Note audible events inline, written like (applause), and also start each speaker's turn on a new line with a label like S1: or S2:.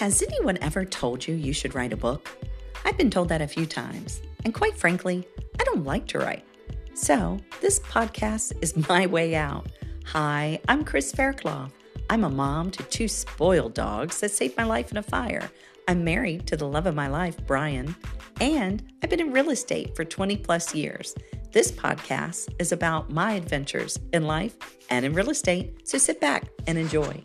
S1: Has anyone ever told you you should write a book? I've been told that a few times, and quite frankly, I don't like to write. So, this podcast is (laughs) my way out. Hi, I'm Chris Faircloth. I'm a mom to two spoiled dogs that saved my life in a fire. I'm married to the love of my life, Brian, and I've been in real estate for 20 plus years. This podcast is about my adventures in life and in real estate, so sit back and enjoy.